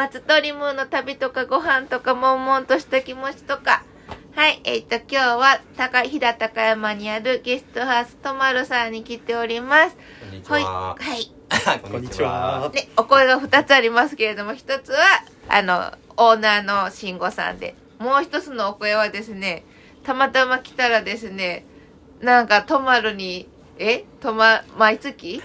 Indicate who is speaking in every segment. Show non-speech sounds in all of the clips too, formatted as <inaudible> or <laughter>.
Speaker 1: 松鳥ムーの旅とかご飯とか悶々とした気持ちとか。はい、えっ、と、今日は高、飛騨高山にあるゲストハウスとまるさんに来ております。
Speaker 2: こんにち
Speaker 1: はい。
Speaker 2: は。<laughs>
Speaker 1: はい。
Speaker 2: こんにちは。
Speaker 1: ね、お声が2つありますけれども、1つは、あの、オーナーの慎吾さんで、もう1つのお声はですね、たまたま来たらですね、なんか、泊まるに、え泊ま、毎月？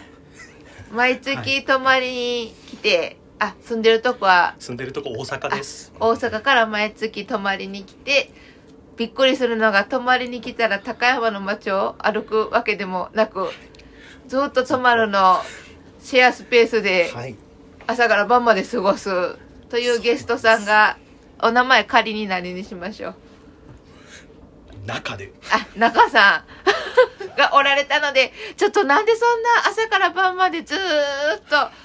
Speaker 1: 毎月泊まりに来て、あ、住んでるとこは、
Speaker 3: 住んでるとこ大阪です。
Speaker 1: 大阪から毎月泊まりに来て、びっくりするのが泊まりに来たら高山の街を歩くわけでもなく、ずっと泊まるのシェアスペースで
Speaker 3: はい。
Speaker 1: 朝から晩まで過ごすというゲストさんが、お名前仮に何にしましょう。
Speaker 3: 中で。
Speaker 1: あ、中さんがおられたので、ちょっとなんでそんな朝から晩までずーっ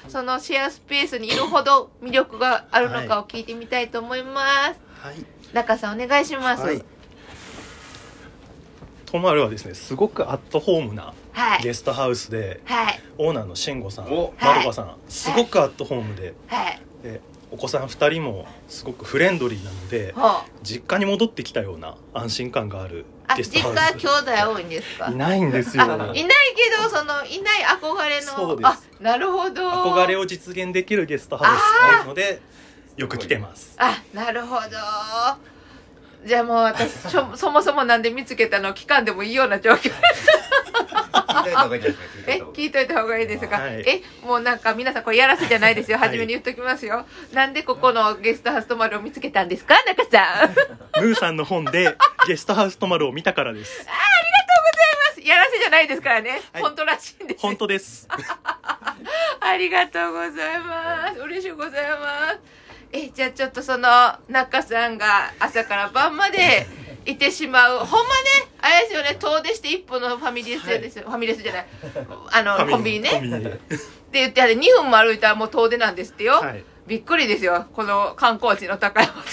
Speaker 1: とそのシェアスペースにいるほど魅力があるのかを聞いてみたいと思います。
Speaker 3: はい。
Speaker 1: 中さんお願いします。
Speaker 3: はい。トマルはですね、すごくアットホームな
Speaker 1: はい。
Speaker 3: ゲストハウスで、
Speaker 1: はい。
Speaker 3: オーナーの慎吾さん、
Speaker 2: お
Speaker 3: まるかさん、すごくアットホームで、
Speaker 1: はい。
Speaker 3: で、お子さん二人もすごくフレンドリーなので、
Speaker 1: ほう。
Speaker 3: 実家に戻ってきたような安心感がある
Speaker 1: あ、
Speaker 3: ゲスト
Speaker 1: 実
Speaker 3: ハウス。
Speaker 1: 家兄弟多いんですか？
Speaker 3: いないんです
Speaker 1: あ、
Speaker 3: よ。
Speaker 1: いないけど、その、いない憧れの。
Speaker 3: そうです
Speaker 1: あ、なるほど。
Speaker 3: 憧れを実現できるゲストハウスなので、よく来てます。
Speaker 1: あ、なるほど。じゃあもう私、そそもそもなんで見つけたの聞かんでもいいような状況。え、聞いといた方がいいですか、
Speaker 3: はい
Speaker 1: え、もうなんか皆さんこれやらせじゃないですよ。
Speaker 3: はい
Speaker 1: 初めに言っときますよ。なんでここのゲストハウス泊まるを見つけたんですか？中さん。ありがとうござい
Speaker 3: ムーさんの本でゲストハウス泊まるを見たからです。
Speaker 1: ます。やらせじゃないですからね。
Speaker 3: はい
Speaker 1: 本当らしいんです。
Speaker 3: 本当です。<laughs>
Speaker 1: ありがとうございます。嬉しいございます。え、じゃあちょっとその、中さんが朝から晩までいてしまう。ほんまね、あれですよね、遠出して一歩のファミレスですよ。ファミレスじゃない。あの、コンビニね。って言ってあれ2分も歩いたらもう遠出なんですってよ。
Speaker 3: はい。
Speaker 1: びっくりですよ。この観光地の高山で。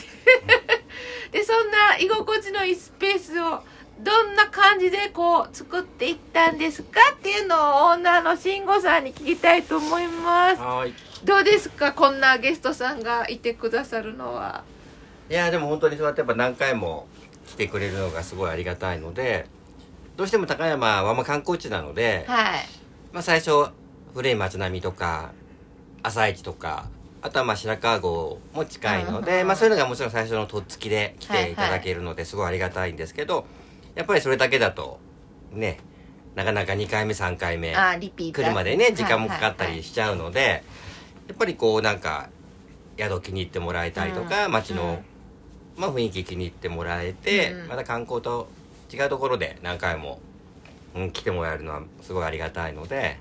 Speaker 1: <laughs> で、そんな居心地のいいスペースをどんな感じでこう作っていったんですかっていうのをオーナーの慎吾さんに聞きたいと思います。
Speaker 2: はい。
Speaker 1: どうですか？こんなゲストさんがいてくださるのは。
Speaker 2: いや、でも本当にそうやってやっぱ何回も来てくれるのがすごいありがたいので、どうしても高山はまあ観光地なので、
Speaker 1: はい。
Speaker 2: まあ最初、古い街並みとか、朝市とか、あとはまあ白川郷も近いので、まあそういうのがもちろん最初のとっつきで来ていただけるのですごいありがたいんですけど、やっぱりそれだけだと、ね、なかなか2回目3回目。来るまでね時間もかかった
Speaker 1: はいはい
Speaker 2: りしちゃうので、やっぱりこうなんか宿気に入ってもらえたりとか、
Speaker 1: うん
Speaker 2: 街の、まあ、雰囲気気に入ってもらえて、
Speaker 1: うん。
Speaker 2: また観光と違うところで何回も、うん、来てもらえるのはすごいありがたいので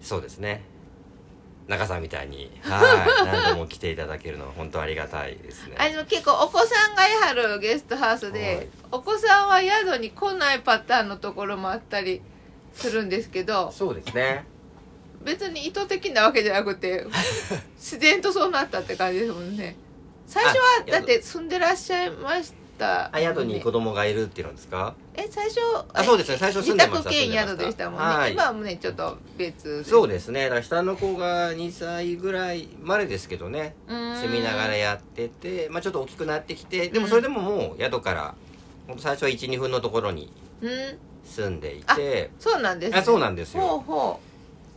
Speaker 2: そうですね。中さんみたいにはい <laughs> 何度も来ていただけるのは本当ありがたいですね。
Speaker 1: あの結構お子さんがいはるゲストハウスで、
Speaker 2: はい。
Speaker 1: お子さんは宿に来ないパターンのところもあったりするんですけど
Speaker 2: そうですね。
Speaker 1: 別に意図的なわけじゃなくて <laughs> 自然とそうなったって感じですもんね最初は
Speaker 2: あ
Speaker 1: だって住んでらっしゃいました
Speaker 2: あ宿に子供がいるっていうのですか？
Speaker 1: え最初
Speaker 2: あそうですね最初住んでました。
Speaker 1: 自宅兼宿でしたもんね、
Speaker 2: はい。
Speaker 1: 今はもうねちょっと別
Speaker 2: そうですね。だから下の子が2歳ぐらいまでですけどね。
Speaker 1: セ
Speaker 2: セミながらやってて、まあ、ちょっと大きくなってきてでもそれでももう宿から最初は12分のところに
Speaker 1: うん。
Speaker 2: 住んでいて。
Speaker 1: そうなんです、ね、
Speaker 2: あそうなんですよ。
Speaker 1: ほうほ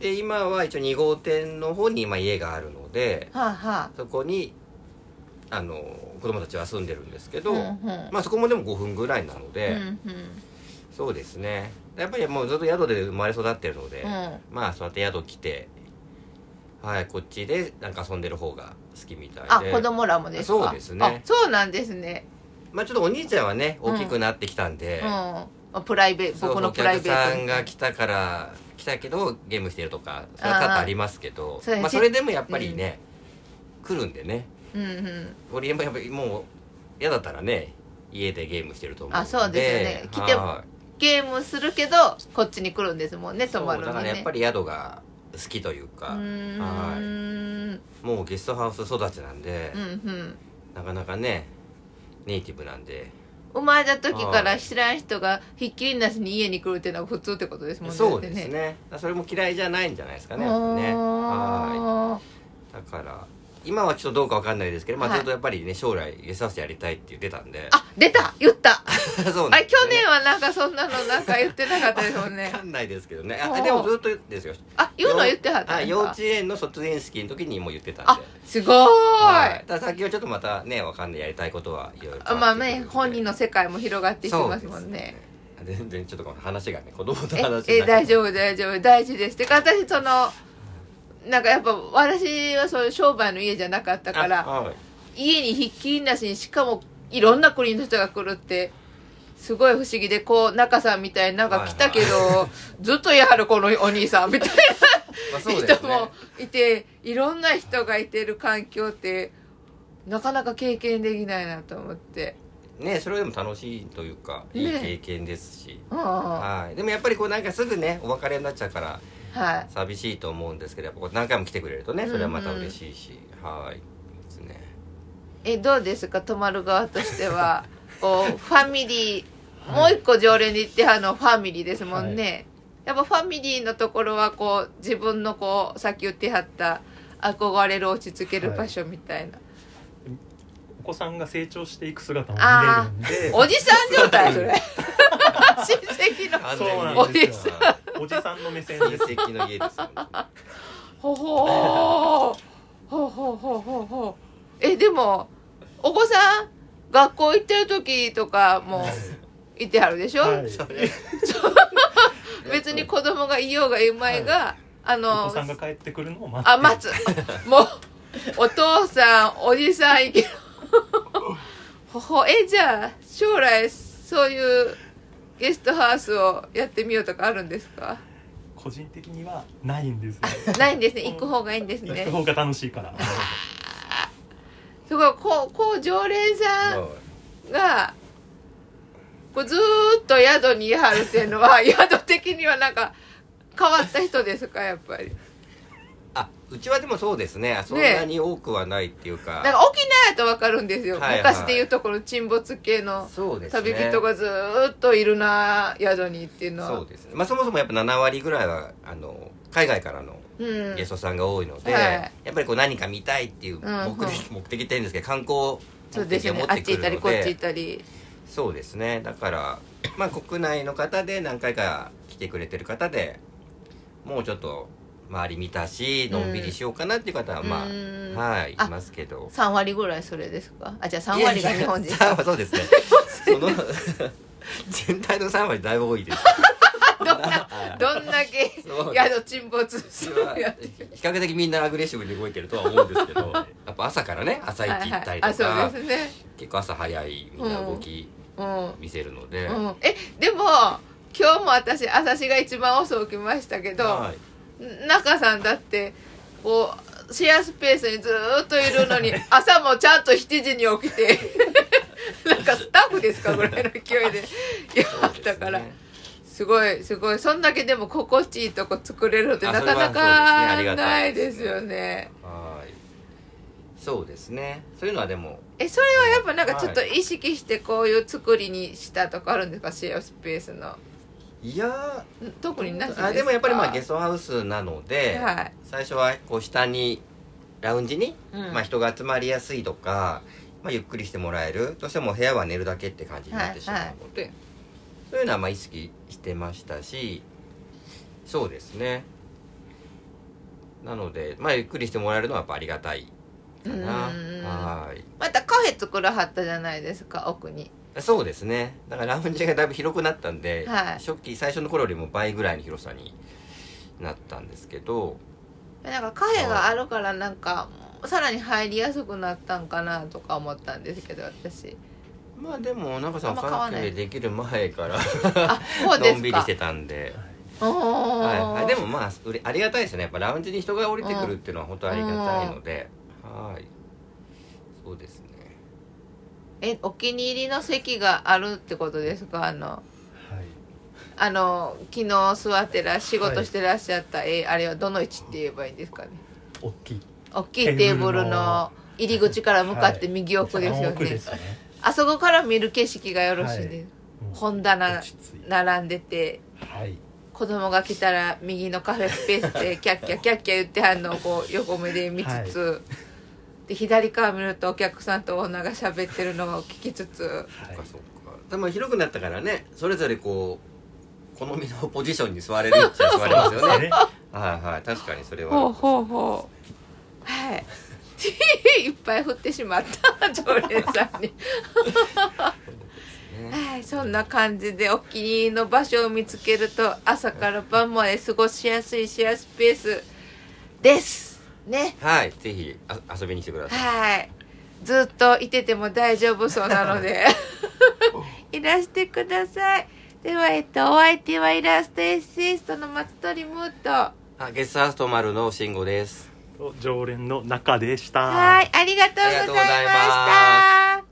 Speaker 2: で今は一応2号店の方に今家があるので
Speaker 1: うはあは
Speaker 2: そこにあの子供たちは住んでるんですけ
Speaker 1: あ
Speaker 2: ど、
Speaker 1: うんうん。
Speaker 2: まあそこもでも5分ぐらいなので、
Speaker 1: うんうん。
Speaker 2: そうですね。やっぱりもうずっと宿で生まれ育ってるので、
Speaker 1: うん。
Speaker 2: まあそうやって宿来てはいこっちでなんか遊んでる方が好きみたいで。
Speaker 1: あ子供らもですか？
Speaker 2: そうですね。
Speaker 1: あそうなんですね。
Speaker 2: まあちょっとお兄ちゃんはね大きくなってきたんで、
Speaker 1: うん、プライベ僕のプライベート。
Speaker 2: お客さんが来たから来たけどゲームしてるとかそれは多々ありますけどまあ、それでもやっぱりね、来るんでね
Speaker 1: うんうん。
Speaker 2: 俺もやっぱりもう嫌だったらね家でゲームしてると思う
Speaker 1: あそうですよね。来て
Speaker 2: はい。
Speaker 1: ゲームするけどこっちに来るんですもんね泊まるのにね
Speaker 2: からやっぱり宿が好きというか。は
Speaker 1: うん。
Speaker 2: い。もうゲストハウス育ちなんで、
Speaker 1: うん
Speaker 2: なかなかねネイティブなんで。
Speaker 1: 生まれた時から知らん人がひっきりなしに家に来るっていうのは普通ってことですもんね
Speaker 2: そうですね。だからそれも嫌いじゃないんじゃないですかねね。は
Speaker 1: はい
Speaker 2: だから今はちょっとどうかわかんないですけど、まあ、
Speaker 1: はい。
Speaker 2: ずっとやっぱりね将来ゲストハウスやりたいって言ってたんで。
Speaker 1: あ出た。言った。<laughs>
Speaker 2: そうなん
Speaker 1: あ去
Speaker 2: ですよね。
Speaker 1: 年はなんかそんなのなんか言ってなかったですもんね。
Speaker 2: わかんないですけどね。あでもずっとですよ。
Speaker 1: あ言うの言ってはったん
Speaker 2: はい
Speaker 1: ですか
Speaker 2: 幼稚園の卒園式の時にもう言ってたんで
Speaker 1: あすごーい、
Speaker 2: はい、ただ先はちょっとまたねわかんないやりたいことはいろいろ
Speaker 1: あまあね本人の世界も広がっていきますもんね。
Speaker 2: 全然ちょっとこの話がね子供の
Speaker 1: え
Speaker 2: 話
Speaker 1: え大
Speaker 2: 夫
Speaker 1: 丈夫大丈夫大事です。てか私そのなんかやっぱ私はそういう商売の家じゃなかったから
Speaker 2: はい。
Speaker 1: 家にひっきりなしにしかもいろんな国の人が来るってすごい不思議でこう中さんみたいになんか来たけど、<laughs> ずっとやはるこのお兄さんみたいな <laughs> 人もいていろんな人がいてる環境ってなかなか経験できないなと思って。
Speaker 2: ねそれでも楽しいというかいい経験ですし、
Speaker 1: は
Speaker 2: い、でもやっぱりこうなんかすぐねお別れになっちゃうから
Speaker 1: い。
Speaker 2: 寂しいと思うんですけどやっぱ何回も来てくれるとねそれはまた嬉しいし、はいですね。
Speaker 1: えどうですか泊まる側としては？<laughs> こうファミリーもう一個常連で言ってはのファミリーですもんね、やっぱファミリーのところはこう自分のこうさっき言ってはった憧れる落ち着ける場所みたいな、
Speaker 3: お子さんが成長していく姿も見れるんで。
Speaker 1: おじさん状態それ。<laughs> 親戚の。
Speaker 2: 完
Speaker 3: そう
Speaker 2: 全に
Speaker 3: なんですよ
Speaker 1: おじ
Speaker 3: さんの目線
Speaker 2: 親
Speaker 3: です
Speaker 2: 戚の家ですよ <laughs>
Speaker 1: ほほーほうほうほうほうほうえでもお子さん学校行ってる時とかもいてはるでしょ、
Speaker 3: はい
Speaker 2: それ
Speaker 1: 別に子供がいようがいまいが、あ
Speaker 3: お
Speaker 1: の
Speaker 3: 子さんが帰ってくるのを待って
Speaker 1: あ待つもうお父さんおじさんいけるほほえじゃあ将来そういうゲストハウスをやってみようとかあるんですか？
Speaker 3: 個人的にはないんですよ。
Speaker 1: ないんですね。行く方がいいんですね。
Speaker 3: 行く方が楽しいから。
Speaker 1: すごいこうこう常連さんがこうずーっと宿にいはるっていうのは <laughs> 宿的にはなんか変わった人ですかやっぱり？
Speaker 2: あうちはでもそうですね。そんなに多くはないっていうか、
Speaker 1: なんか沖縄やと分かるんですよ、
Speaker 2: はいはい。
Speaker 1: 昔でいうところ沈没系の
Speaker 2: そうですね。
Speaker 1: 旅人がずーっといるな宿にっていうのは。
Speaker 2: そうですね。まあそもそもやっぱ7割ぐらいはあの海外からの
Speaker 1: うん。
Speaker 2: ゲストさんが多いので、
Speaker 1: はい。
Speaker 2: やっぱりこう何か見たいっていう
Speaker 1: うん
Speaker 2: 目的,、目的って言うんですけど観光
Speaker 1: そうですよね。
Speaker 2: 目的を持っ
Speaker 1: あってち行ったり
Speaker 2: くるので
Speaker 1: こっち行ったり。
Speaker 2: そうですね。だからまあ国内の方で何回か来てくれてる方でもうちょっと周り見たしのんびりしようかなっていう方はまあ、
Speaker 1: うん
Speaker 2: はいい
Speaker 1: あ
Speaker 2: ますけど。
Speaker 1: 3割ぐらいそれですか？あじゃあ3割が日本人
Speaker 2: いやいやそうですね。<laughs> その <laughs> 全体の3割だいぶ多いです。<laughs>
Speaker 1: どんなどんだけ
Speaker 2: そう。
Speaker 1: 宿沈没するやつ
Speaker 2: 比較的みんなアグレッシブに動いてるとは思うんですけどやっぱ朝からね朝一行ったりとか、
Speaker 1: あそうですね。
Speaker 2: 結構朝早いみんな動き
Speaker 1: うん。
Speaker 2: 見せるので、
Speaker 1: うん、えでも今日も私朝日が一番遅く起きましたけど、
Speaker 2: はい
Speaker 1: 中さんだってこうシェアスペースにずーっといるのに <laughs> 朝もちゃんと7時に起きて <laughs> なんかスタッフですかぐらいの勢いで。<laughs> やったから
Speaker 2: す
Speaker 1: ごいすごい。そんだけでも心地いいとこ作れるのって
Speaker 2: あ
Speaker 1: なかなかないい
Speaker 2: で
Speaker 1: ですすよね。
Speaker 2: はい。そうですね。そういうのはでも
Speaker 1: えそれはやっぱなんかちょっと意識してこういう作りにしたとかあるんですか？シェアスペースの
Speaker 2: いや
Speaker 1: ん特になしですか？
Speaker 2: あでもやっぱりまあゲストハウスなので、
Speaker 1: はい。
Speaker 2: 最初はこう下にラウンジに、
Speaker 1: うん。
Speaker 2: まあ、人が集まりやすいとか、まあ、ゆっくりしてもらえる。どうしても部屋は寝るだけって感じになってしまうので、そういうのはまあ意識してましたしそうですね。なのでまあゆっくりしてもらえるのはやっぱありがたいかな。
Speaker 1: うん。
Speaker 2: はい。
Speaker 1: またカフェ作らはったじゃないですか奥に
Speaker 2: そうですね。だからラウンジがだいぶ広くなったんで、
Speaker 1: はい。
Speaker 2: 初期最初の頃よりも倍ぐらいの広さになったんですけど
Speaker 1: なんかカフェがあるからなんかさらに入りやすくなったんかなとか思ったんですけど私。
Speaker 2: まあでもなんかさ
Speaker 1: あん
Speaker 2: カフェできる前からのんびりしてたんで、はいはい、でもまあありがたいですね。やっぱラウンジに人が降りてくるっていうのは本当ありがたいので、はい。そうですね
Speaker 1: えお気に入りの席があるってことですか？あの
Speaker 3: はい。
Speaker 1: あの昨日座ってら仕事してらっしゃった、えあれはどの位置って言えばいいんですかね？
Speaker 3: 大きい。
Speaker 1: 大きいテーブルの入り口から向かって右奥ですよね,、
Speaker 3: 奥ですね。
Speaker 1: あそこから見る景色がよろしいです、本棚並んでて
Speaker 3: はい。
Speaker 1: 子供が来たら右のカフェスペースでキャッキャキャッキャ言ってはんのをこう横目で見つつ、で左側見るとお客さんとオーナーが喋ってるのを聞きつつ。
Speaker 2: そっかそっか。でも広くなったからねそれぞれこう好みのポジションに座れるっちゃ座れますよね。
Speaker 3: ね。
Speaker 2: はいはい。確かにそれは
Speaker 1: ほうほうほう。はい。いっぱい振ってしまった常連さんに。
Speaker 2: ね。
Speaker 1: はいそんな感じでお気に入りの場所を見つけると朝から晩まで過ごしやすいシェアスペースですね。
Speaker 2: はい。ぜひあ遊びに来てください。
Speaker 1: はい。ずっといてても大丈夫そうなので。<laughs> いらしてください。ではえっとお相手はイラストエッセイストの松鳥ムート。
Speaker 2: あゲストハウスとまるの慎吾です。
Speaker 3: 常連の中でした。
Speaker 1: はい。ありがとうございま
Speaker 2: ありがとうござい
Speaker 1: し
Speaker 2: ま
Speaker 1: た